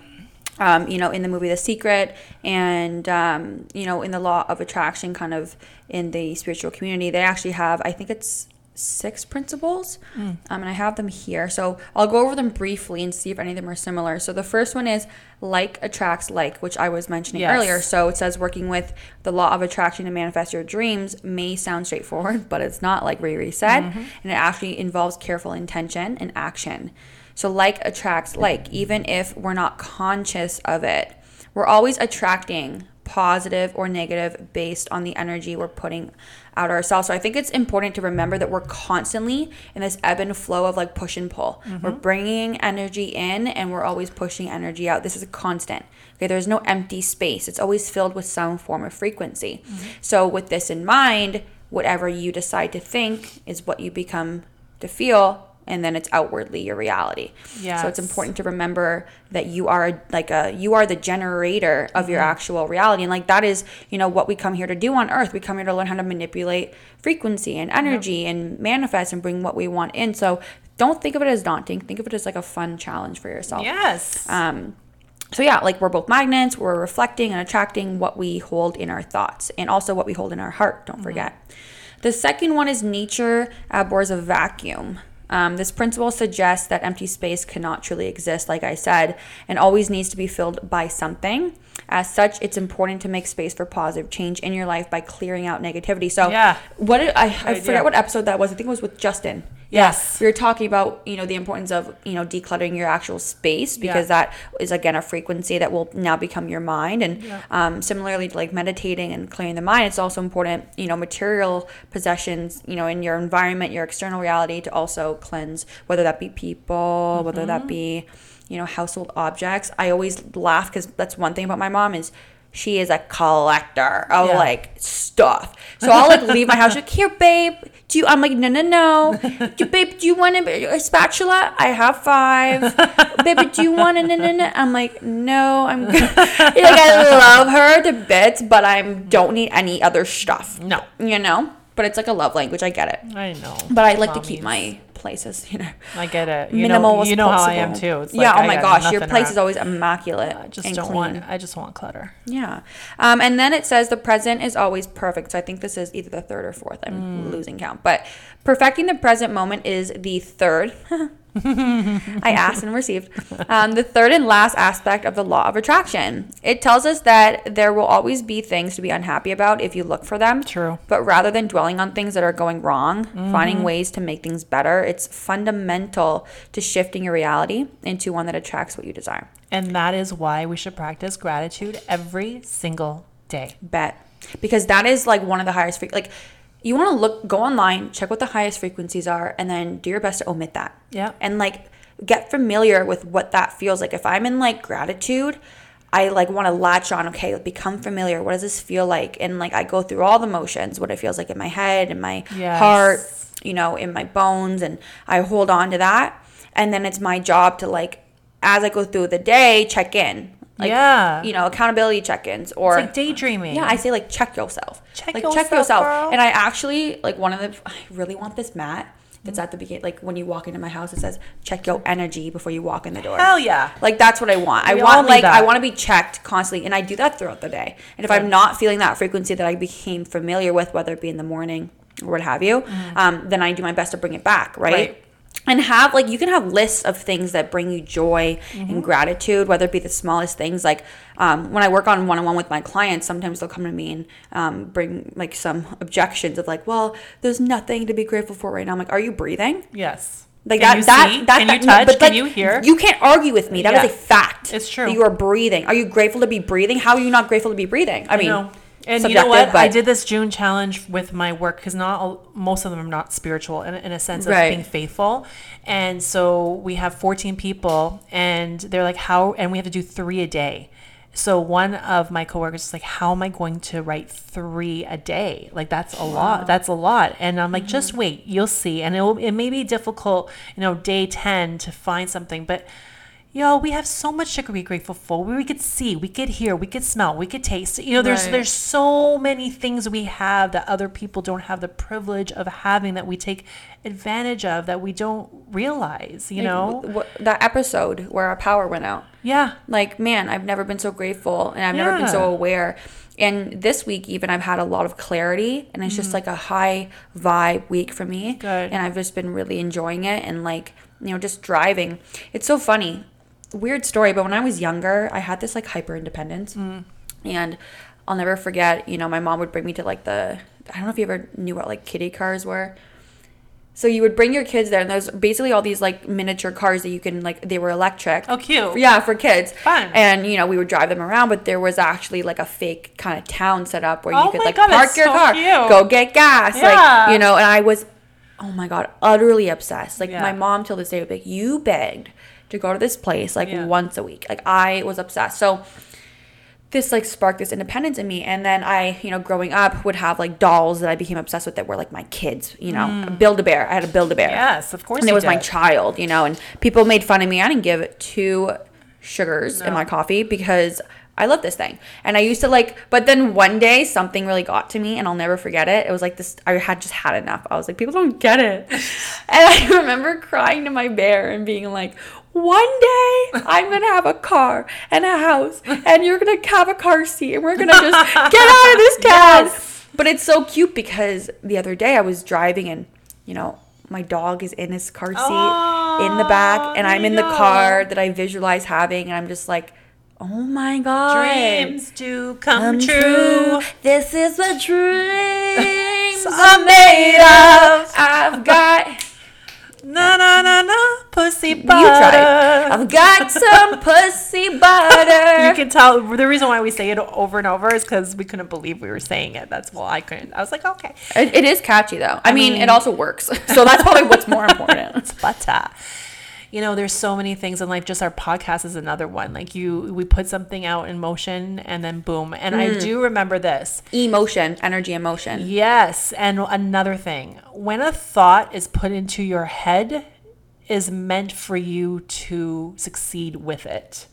Um, you know, in the movie The Secret, and um, you know, in the Law of Attraction, kind of in the spiritual community, they actually have, I think it's six principles, um, and I have them here. So I'll go over them briefly and see if any of them are similar. So the first one is like attracts like, which I was mentioning Yes. earlier. So it says working with the law of attraction to manifest your dreams may sound straightforward, but it's not like Riri said. And it actually involves careful intention and action. So like attracts like, even if we're not conscious of it, we're always attracting positive or negative based on the energy we're putting out ourselves. So I think it's important to remember that we're constantly in this ebb and flow of like push and pull. Mm-hmm. We're bringing energy in and we're always pushing energy out. This is a constant. Okay, there's no empty space. It's always filled with some form of frequency. Mm-hmm. So with this in mind, whatever you decide to think is what you become to feel and then it's outwardly your reality. So it's important to remember that you are like a you are the generator of Mm-hmm. your actual reality and like that is you know what we come here to do on earth we come here to learn how to manipulate frequency and energy and manifest and bring what we want in so don't think of it as daunting think of it as like a fun challenge for yourself Yes. um, so yeah, like we're both magnets. We're reflecting and attracting what we hold in our thoughts, and also what we hold in our heart. Don't forget. The second one is nature abhors a vacuum. Um, this principle suggests that empty space cannot truly exist, like I said, and always needs to be filled by something. As such, it's important to make space for positive change in your life by clearing out negativity. So, Yeah. what did, I, I idea. forget what episode that was. I think it was with Justin. Yes. we were talking about you know the importance of you know decluttering your actual space because Yeah. that is again a frequency that will now become your mind and um, similarly like meditating and clearing the mind it's also important you know material possessions you know in your environment your external reality to also cleanse whether that be people whether that be you know household objects i always laugh because that's one thing about my mom is she is a collector of Yeah. like stuff. So I'll like leave my house like here, babe. Do you? I'm like no, no, no. Do, babe, do you want a, a spatula? I have five. baby, do you want a no, no, no? I'm like no. I'm good. like I love her to bits, but I don't need any other stuff. No. you know. But it's like a love language. I get it. I know. But I like to keep my places, you know, I get it. You minimal know, you know how I am too. It's yeah. like oh my gosh, your place around. is always immaculate I just and don't clean. want. I just want clutter. Yeah. Um, and then it says the present is always perfect. So I think this is either the third or fourth. I'm Mm. losing count. But perfecting the present moment is the third. I asked and received. Um, the third and last aspect of the law of attraction. It tells us that there will always be things to be unhappy about if you look for them. True. But rather than dwelling on things that are going wrong, Mm-hmm. finding ways to make things better, it's fundamental to shifting your reality into one that attracts what you desire. And that is why we should practice gratitude every single day. Bet. because that is like one of the highest like you want to look go online check what the highest frequencies are and then do your best to omit that. Yeah. and like get familiar with what that feels like. If i'm in like gratitude i like want to latch on okay become familiar. What does this feel like? And like i go through all the motions what it feels like in my head in my Yes. heart you know in my bones and i hold on to that. And then it's my job to like as i go through the day check in like Yeah. you know accountability check-ins or It's like daydreaming. yeah, I say like check yourself. Check like yourself, check yourself. girl. And I actually like one of the I really want this mat that's at the beginning like when you walk into my house it says check your energy before you walk in the door. Hell yeah. Like that's what I want. I We all want like I want to be checked constantly and I do that throughout the day. And if I'm not feeling that frequency that I became familiar with whether it be in the morning or what have you, um, then I do my best to bring it back, right? Mm. Right. And have like you can have lists of things that bring you joy Mm-hmm. and gratitude, whether it be the smallest things. Like um, when I work on one on one with my clients, sometimes they'll come to me and um, bring like some objections of like, well, there's nothing to be grateful for right now. I'm like, are you breathing? Yes. Like Can that, you that, see? that, Can that, you touch? but Can like, you hear? You can't argue with me. That is Yeah. a fact. It's true. You are breathing. Are you grateful to be breathing? How are you not grateful to be breathing? I mean, know. And you know what? I did this June challenge with my work because not all, most of them are not spiritual in, in a sense of Right. being faithful. And so we have 14 people, and they're like, "How?" And we have to do three a day. So one of my coworkers is like, "How am I going to write three a day? Like that's a lot. That's a lot." And I'm like, "Just mm-hmm. wait, you'll see." And it will, it may be difficult, you know, day 10 to find something, but Yo, we have so much to be grateful for. We could see, we could hear, we could smell, we could taste. You know, there's Right. there's so many things we have that other people don't have the privilege of having that we take advantage of that we don't realize. You know, Wh- wh- that episode where our power went out. yeah, Like, man, I've never been so grateful and I've never been so aware. And this week, even, I've had a lot of clarity and it's just like a high vibe week for me. Mm. Good. And I've just been really enjoying it and, like, you know, just driving. It's so funny. Weird story, but when I was younger, I had this like hyper independence. Mm. And I'll never forget, you know, my mom would bring me to like the, I don't know if you ever knew what like kiddie cars were. So you would bring your kids there, and there's basically all these like miniature cars that you can like. They were electric. Oh, cute. Yeah, for kids. Fun. And you know, we would drive them around, but there was actually like a fake kind of town set up where Oh you could like God, park your so car, cute. go get gas, Yeah. like you know. And I was, oh my god, utterly obsessed. Like Yeah. my mom till this day would be like, "You begged to go to this place like Yeah. once a week." Like I was obsessed. So this like sparked this independence in me. And then i you know growing up would have like dolls that i became obsessed with that were like my kids you know? Build a bear. I had a build a bear. Mm. yes, of course. and it was my child you know? And people made fun of me. I didn't give two sugars in my coffee because i love this thing. And i used to like but then one day something really got to me and i'll never forget it. It was like this i had just had enough. I was like people don't get it. And i remember crying to my bear and being like one day I'm gonna have a car and a house, and you're gonna have a car seat, and we're gonna just get out of this town. Yes. But it's so cute because the other day I was driving and, you know, my dog is in his car seat in the back, and I'm in the car that I visualize having, and I'm just like, oh my god, Dreams do come, come true. true. This is what dreams are made of. I've got. Na na na na, pussy You butter. try. I've got some pussy butter. You can tell the reason why we say it over and over is because we couldn't believe we were saying it. That's why I couldn't. I was like, okay, It, it is catchy though. I, mean, mean- it also works. So that's probably what's more important. it's butter. You know, there's so many things in life. Just our podcast is another one. Like you, we put something out in motion, and then boom. And I mm. do remember this. Emotion, energy, emotion. Yes, and another thing, when a thought is put into your head, is meant for you to succeed with it.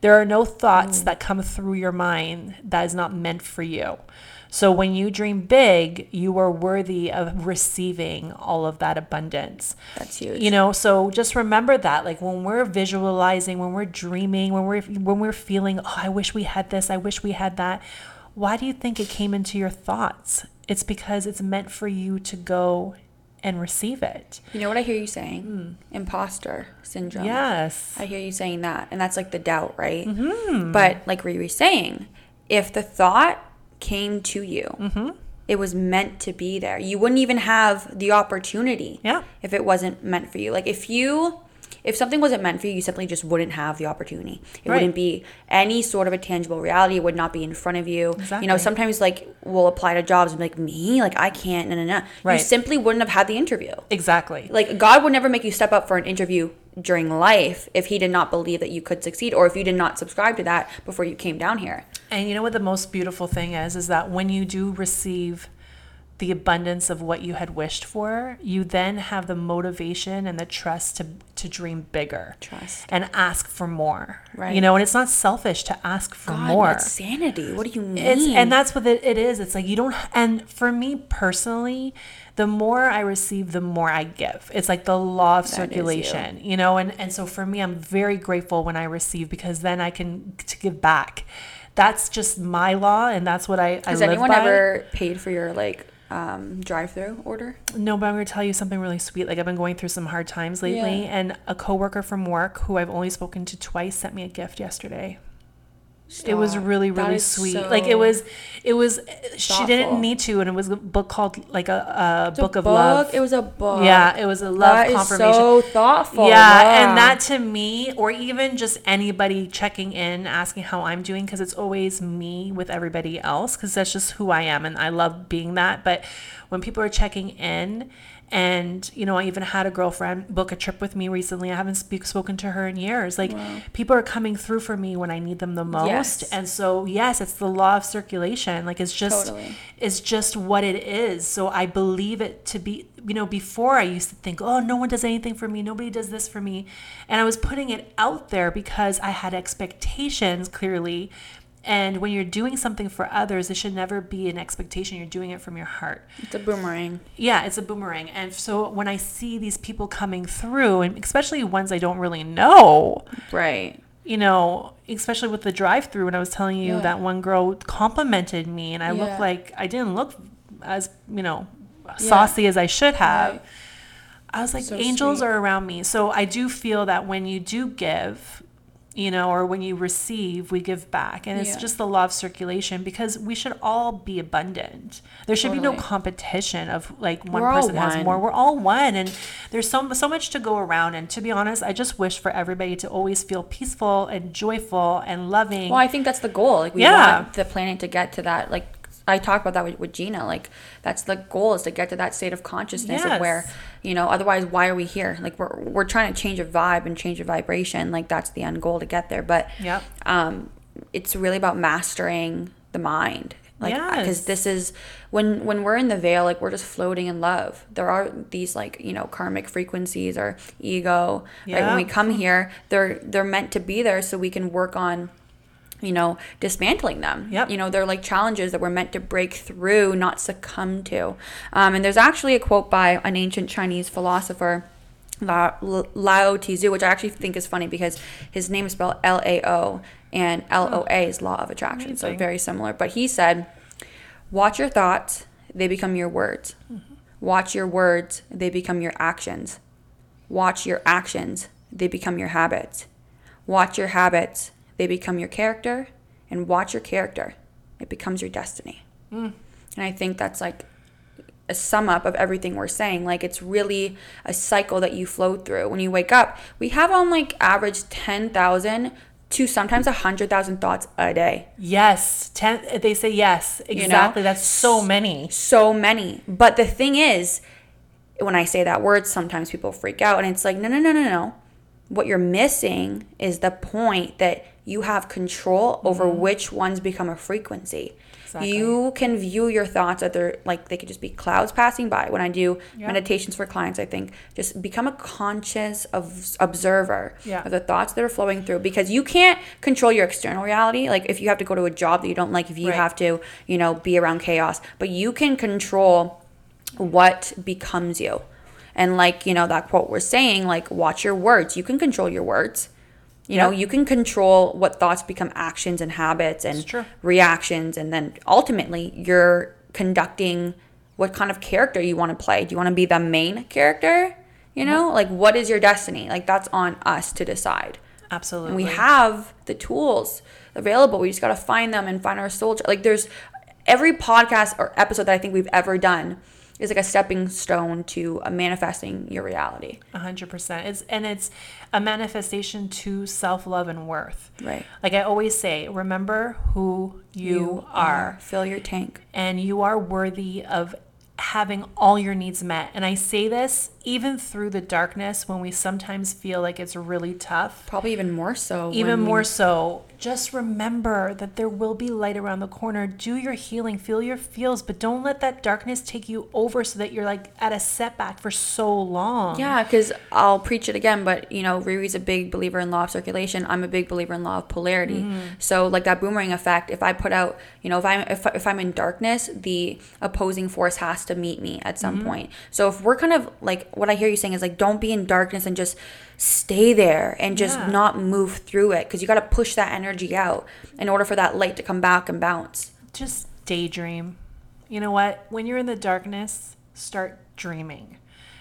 There are no thoughts mm. that come through your mind that is not meant for you. So when you dream big, you are worthy of receiving all of that abundance. That's huge. You know, so just remember that like when we're visualizing, when we're dreaming, when we're when we're feeling, "Oh, I wish we had this, I wish we had that." Why do you think it came into your thoughts? It's because it's meant for you to go and receive it. You know what I hear you saying? Imposter syndrome. Yes. I hear you saying that. And that's like the doubt, right? Mm-hmm. But like were saying, if the thought came to you, Mm-hmm. it was meant to be there. You wouldn't even have the opportunity Yeah. if it wasn't meant for you. Like if you if something wasn't meant for you, you simply just wouldn't have the opportunity. It Right. wouldn't be any sort of a tangible reality. It would not be in front of you. You know, sometimes like we'll apply to jobs and be like, me? Like I can't, no, no, no. Right. You simply wouldn't have had the interview. Exactly. Like God would never make you step up for an interview during life if he did not believe that you could succeed or if you did not subscribe to that before you came down here. And you know what the most beautiful thing is is that when you do receive the abundance of what you had wished for, you then have the motivation and the trust to to dream bigger. Trust. And ask for more. Right. You know, and it's not selfish to ask for God, more. that's sanity. What do you mean? It's and that's what it, it is. It's like you don't. And for me personally, the more I receive, the more I give. It's like the law of you. circulation, you. know. And and so for me, I'm very grateful when I receive because then I can to give back. That's just my law, and that's what I. I Has live anyone by. ever paid for your like um, drive-through order? No, but I'm going to tell you something really sweet. Like I've been going through some hard times lately, Yeah. and a coworker from work who I've only spoken to twice sent me a gift yesterday. It was really really sweet. so like it was, it was. She didn't need to, and it was a book called like a, a It's a book of love. It was a book. yeah, it was a love That is confirmation. so thoughtful. Yeah, Wow. and that to me, or even just anybody checking in, asking how I'm doing, because it's always me with everybody else, because that's just who I am, and I love being that. But when people are checking in, and you know, I even had a girlfriend book a trip with me recently. I haven't speak, spoken to her in years. Like people are coming through for me when I need them the most, Yes. and so yes, it's the law of circulation. Like it's just Totally. is just what it is. So I believe it to be, you know, before I used to think, oh, no one does anything for me, nobody does this for me. And I was putting it out there because I had expectations clearly. And when you're doing something for others, it should never be an expectation. You're doing it from your heart. It's a boomerang. Yeah, it's a boomerang. And so when I see these people coming through, and especially ones I don't really know, Right. you know, especially with the drive through when I was telling you Yeah. that one girl complimented me and I Yeah. looked like I didn't look as, you know, saucy as I should have. Right. I was like, So angels sweet. are around me. So I do feel that when you do give, you know, or when you receive, we give back. And it's Yeah. just the law of circulation because we should all be abundant. There should be no competition of like one We're person has more. We're all one. And there's so, so much to go around. And to be honest, I just wish for everybody to always feel peaceful and joyful and loving. Well, I think that's the goal. Like we Yeah. want the planet to get to that. Like I talked about that with, with Gina. Like that's the goal is to get to that state of consciousness of where you know. Otherwise, why are we here? Like we're we're trying to change a vibe and change a vibration. Like that's the end goal to get there. But Yep. um, it's really about mastering the mind. Like because Yes. this is when when we're in the veil, like we're just floating in love. There are these like you know karmic frequencies or ego. Right when we come here, they're they're meant to be there so we can work on you know, dismantling them. Yep. You know, they're like challenges that we're meant to break through, not succumb to. Um, and there's actually a quote by an ancient Chinese philosopher, Lao, Lao Tzu, which I actually think is funny because his name is spelled L A O and L O A is law of attraction. So very similar. But he said, Watch your thoughts, they become your words. Watch your words, they become your actions. Watch your actions, they become your habits. Watch your habits, they become your character. And watch your character, it becomes your destiny. Mm. And I think that's like a sum up of everything we're saying. Like it's really a cycle that you flow through. When you wake up, we have on like average 10,000 to sometimes 100,000 thoughts a day. yes. Ten, they say yes. know? Exactly. That's so many. so many. But the thing is, when I say that word, sometimes people freak out, and it's like, no, no, no, no, no. What you're missing is the point that you have control over mm-hmm. which ones become a frequency. Exactly. You can view your thoughts that they're like they could just be clouds passing by. When I do meditations for clients, I think just become a conscious of observer Yeah. of the thoughts that are flowing through because you can't control your external reality. Like if you have to go to a job that you don't like, if you Right. have to, you know, be around chaos, but you can control what becomes you. And like, you know, that quote we're saying, like, watch your words. You can control your words. You know, you can control what thoughts become actions and habits and reactions. And then ultimately, you're conducting what kind of character you want to play. Do you want to be the main character? You know, like, what is your destiny? Like, that's on us to decide. Absolutely. And we have the tools available. We just got to find them and find our soul. Like there's every podcast or episode that I think we've ever done is like a stepping stone to uh, manifesting your reality. A hundred percent. It's and it's a manifestation to self love and worth. Right. Like I always say, remember who you, are, Fill your tank. and you are worthy of having all your needs met. And I say this even through the darkness when we sometimes feel like it's really tough. Probably even more so. Even we- more so, just remember that there will be light around the corner. Do your healing, feel your feels, but don't let that darkness take you over so that you're like at a setback for so long. Yeah, because I'll preach it again, but you know, Riri's a big believer in law of circulation. I'm a big believer in law of polarity. Mm-hmm. So like that boomerang effect, if I put out, you know, if I'm if, if I'm in darkness, the opposing force has to meet me at Mm-hmm. some point. So if we're kind of like what I hear you saying is like don't be in darkness and just stay there and just Yeah. not move through it because you got to push that energy out in order for that light to come back and bounce. just daydream. You know what? When you're in the darkness, start dreaming.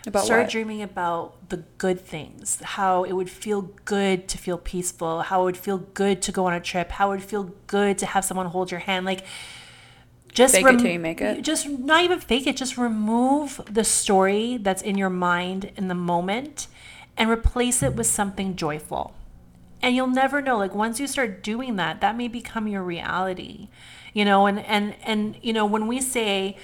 About start what? dreaming about the good things, how it would feel good to feel peaceful, how it would feel good to go on a trip, how it would feel good to have someone hold your hand. Like, just Fake it till you make it. Just not even fake it. Just remove the story that's in your mind in the moment and replace it with something joyful and you'll never know like once you start doing that that may become your reality you know and and and you know when we say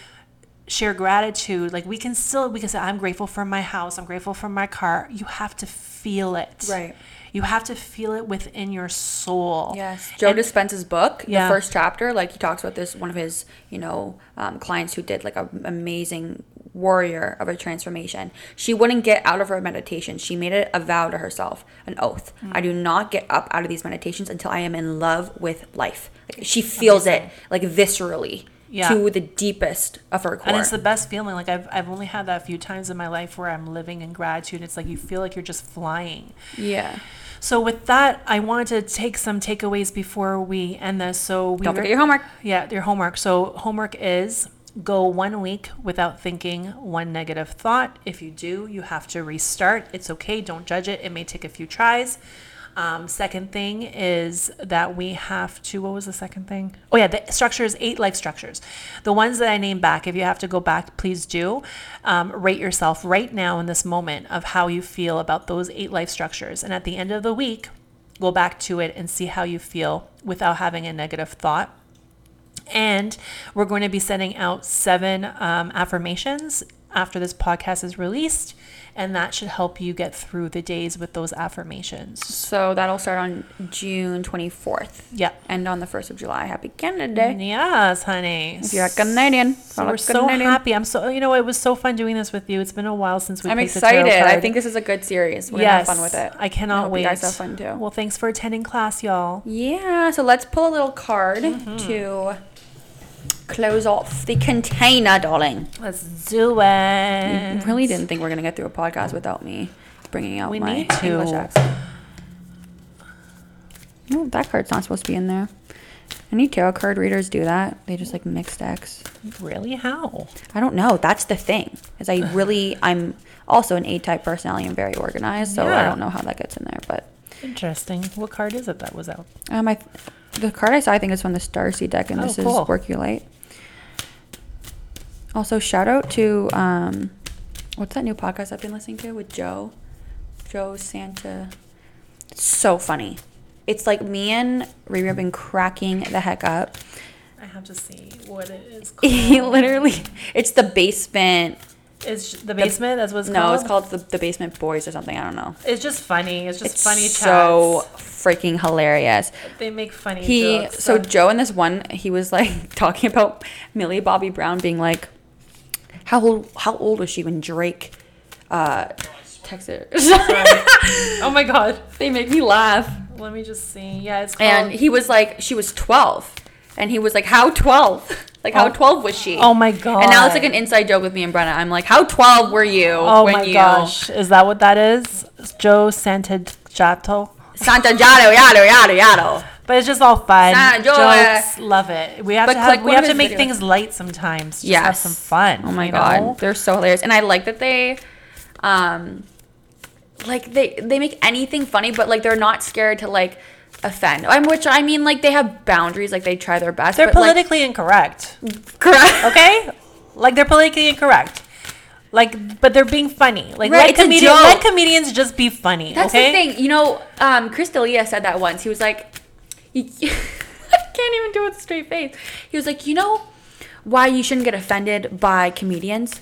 share gratitude like we can still we can say i'm grateful for my house i'm grateful for my car you have to feel it Right. You have to feel it within your soul Yes, Joe And- Dispenza's book, Yeah. the first chapter, like he talks about this one of his, you know, um, clients who did like an amazing warrior of a transformation. She wouldn't get out of her meditation. She made it a vow to herself, an oath. I do not get up out of these meditations until I am in love with life. Like, she feels it like viscerally Yeah. to the deepest of her core. and it's the best feeling like I've, I've only had that a few times in my life where i'm living in gratitude it's like you feel like you're just flying yeah. So with that, I wanted to take some takeaways before we end this. So we Don't were- forget your homework. Yeah, your homework. So homework is go one week without thinking one negative thought. If you do, you have to restart. It's okay. Don't judge it. It may take a few tries. Um, second thing is that we have to. What was the second thing? Oh yeah, the structures. Eight life structures. The ones that I named back. If you have to go back, please do. Um, rate yourself right now in this moment of how you feel about those eight life structures, and at the end of the week, go back to it and see how you feel without having a negative thought. And we're going to be sending out seven um, affirmations after this podcast is released. And that should help you get through the days with those affirmations. So that'll start on June 24th. Yeah. And on the 1st of July. Happy Canada Day. Yes, honey. If you're a Canadian. So we're so Canadian. happy. I'm so, you know, it was so fun doing this with you. It's been a while since we I'm picked the tarot excited. I think this is a good series. We're yes, have fun with it. I cannot hope wait. You guys have fun too. Well, thanks for attending class, y'all. yeah. So let's pull a little card Mm-hmm. to close off the container, darling. Let's do I it. really didn't think we are gonna get through a podcast without me bringing out We my need to. English accent. Oh, that card's not supposed to be in there. Any tarot card readers do that? They just like mix decks. Really? How? I don't know. That's the thing. Is I really I'm also an A type personality. I'm very organized, so I don't know how that gets in there. But Interesting. What card is it that was out? um, I the card I saw I think is from the Starseed deck, and Oh, this cool. is Work Your Light. Also, shout out to um, what's that new podcast I've been listening to with Joe, Joe Santa. It's so funny. It's like me and Riri have been cracking the heck up. I have to see what it is called. He literally, it's the basement. It's the basement. That's what it's no, called. it's called the, the basement boys or something. I don't know. It's just funny. It's just It's funny so chats. freaking hilarious. They make funny He jokes. so Joe in this one he was like talking about Millie Bobby Brown being like, how old how old was she when Drake uh texted her? oh my god. they make me laugh. Let me just see. Yeah, it's called. And he was like, she was twelve, and he was like, how twelve? Like how Oh. twelve was she? oh my god. And now it's like an inside joke with me and Brenna. I'm like, how twelve were you when you. Oh my you gosh. Is that what that is? Joe Santagato. Santa Jado Yado Yado Yado? But it's just all fun. Jokes. Love it. We have But to have, we have to make videos. things light sometimes. Just Yes. have some fun. Oh my god, know? they're so hilarious, and I like that they, um, like they they make anything funny, but like they're not scared to like offend. I'm which I mean like they have boundaries, like they try their best. They're but, like- politically incorrect. correct. Okay? Like they're politically incorrect. Like, but they're being funny. Like, Right, let, it's a comedian, let comedians just be funny. That's okay? the thing. You know, um, Chris D'Elia said that once. He was like, I can't even do it with a straight face. He was like, you know why you shouldn't get offended by comedians?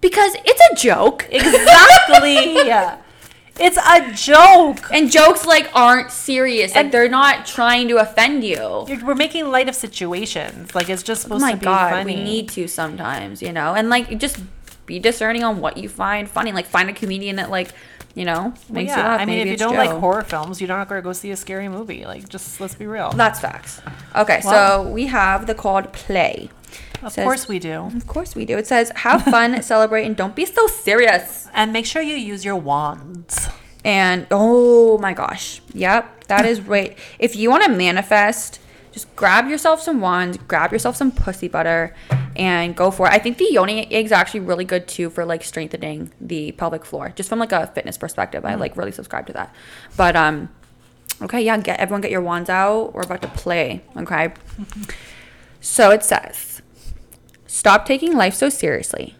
Because it's a joke. Exactly. yeah. it's a joke. And jokes like aren't serious. Like they're not trying to offend you. We're making light of situations. Like, it's just Oh supposed my to be god, funny. we need to sometimes, you know, and like just be discerning on what you find funny. Like find a comedian that like, you know, Well, makes yeah, you laugh. I mean, if you don't like horror films, you're not going to go see a scary movie. Like, just let's be real. that's facts. Okay, so we have the called play. of says- course we do. Of course we do. It says have fun, celebrate, and don't be so serious. And make sure you use your wands. And oh my gosh, yep, that is right. If you want to manifest, just grab yourself some wands, grab yourself some pussy butter, and go for it. I think the yoni egg is actually really good too for like strengthening the pelvic floor, just from like a fitness perspective. I like really subscribe to that. But um, okay, yeah, get everyone get your wands out. We're about to play. Okay. so it says, stop taking life so seriously.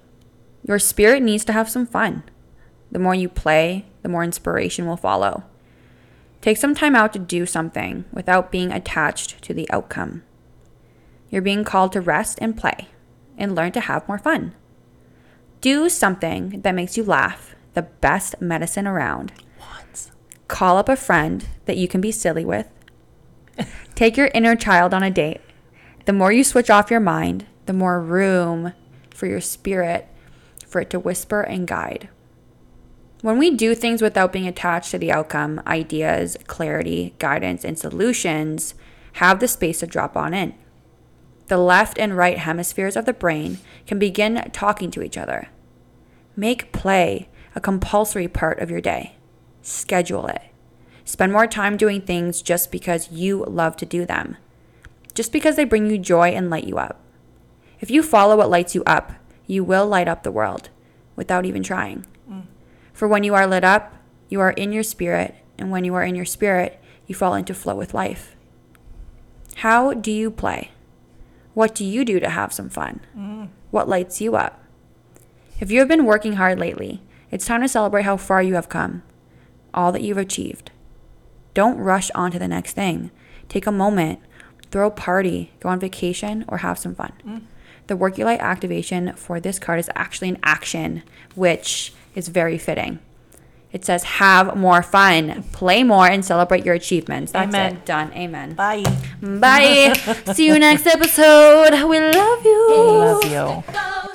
Your spirit needs to have some fun. The more you play, the more inspiration will follow. Take some time out to do something without being attached to the outcome. You're being called to rest and play and learn to have more fun. Do something that makes you laugh, the best medicine around. Wands. Call up a friend that you can be silly with. Take your inner child on a date. The more you switch off your mind, the more room for your spirit for it to whisper and guide. When we do things without being attached to the outcome, ideas, clarity, guidance, and solutions have the space to drop on in. The left and right hemispheres of the brain can begin talking to each other. Make play a compulsory part of your day. Schedule it. Spend more time doing things just because you love to do them, just because they bring you joy and light you up. If you follow what lights you up, you will light up the world without even trying. Mm. For when you are lit up, you are in your spirit, and when you are in your spirit, you fall into flow with life. How do you play? What do you do to have some fun? What lights you up? If you have been working hard lately, it's time to celebrate how far you have come, all that you've achieved. Don't rush on to the next thing. Take a moment, throw a party, go on vacation, or have some fun. Mm. The Work Your Light activation for this card is actually an action, which is very fitting. It says, have more fun, play more, and celebrate your achievements. That's Amen. it. Done. Amen. Bye. Bye. See you next episode. We love you. We Love you. Go,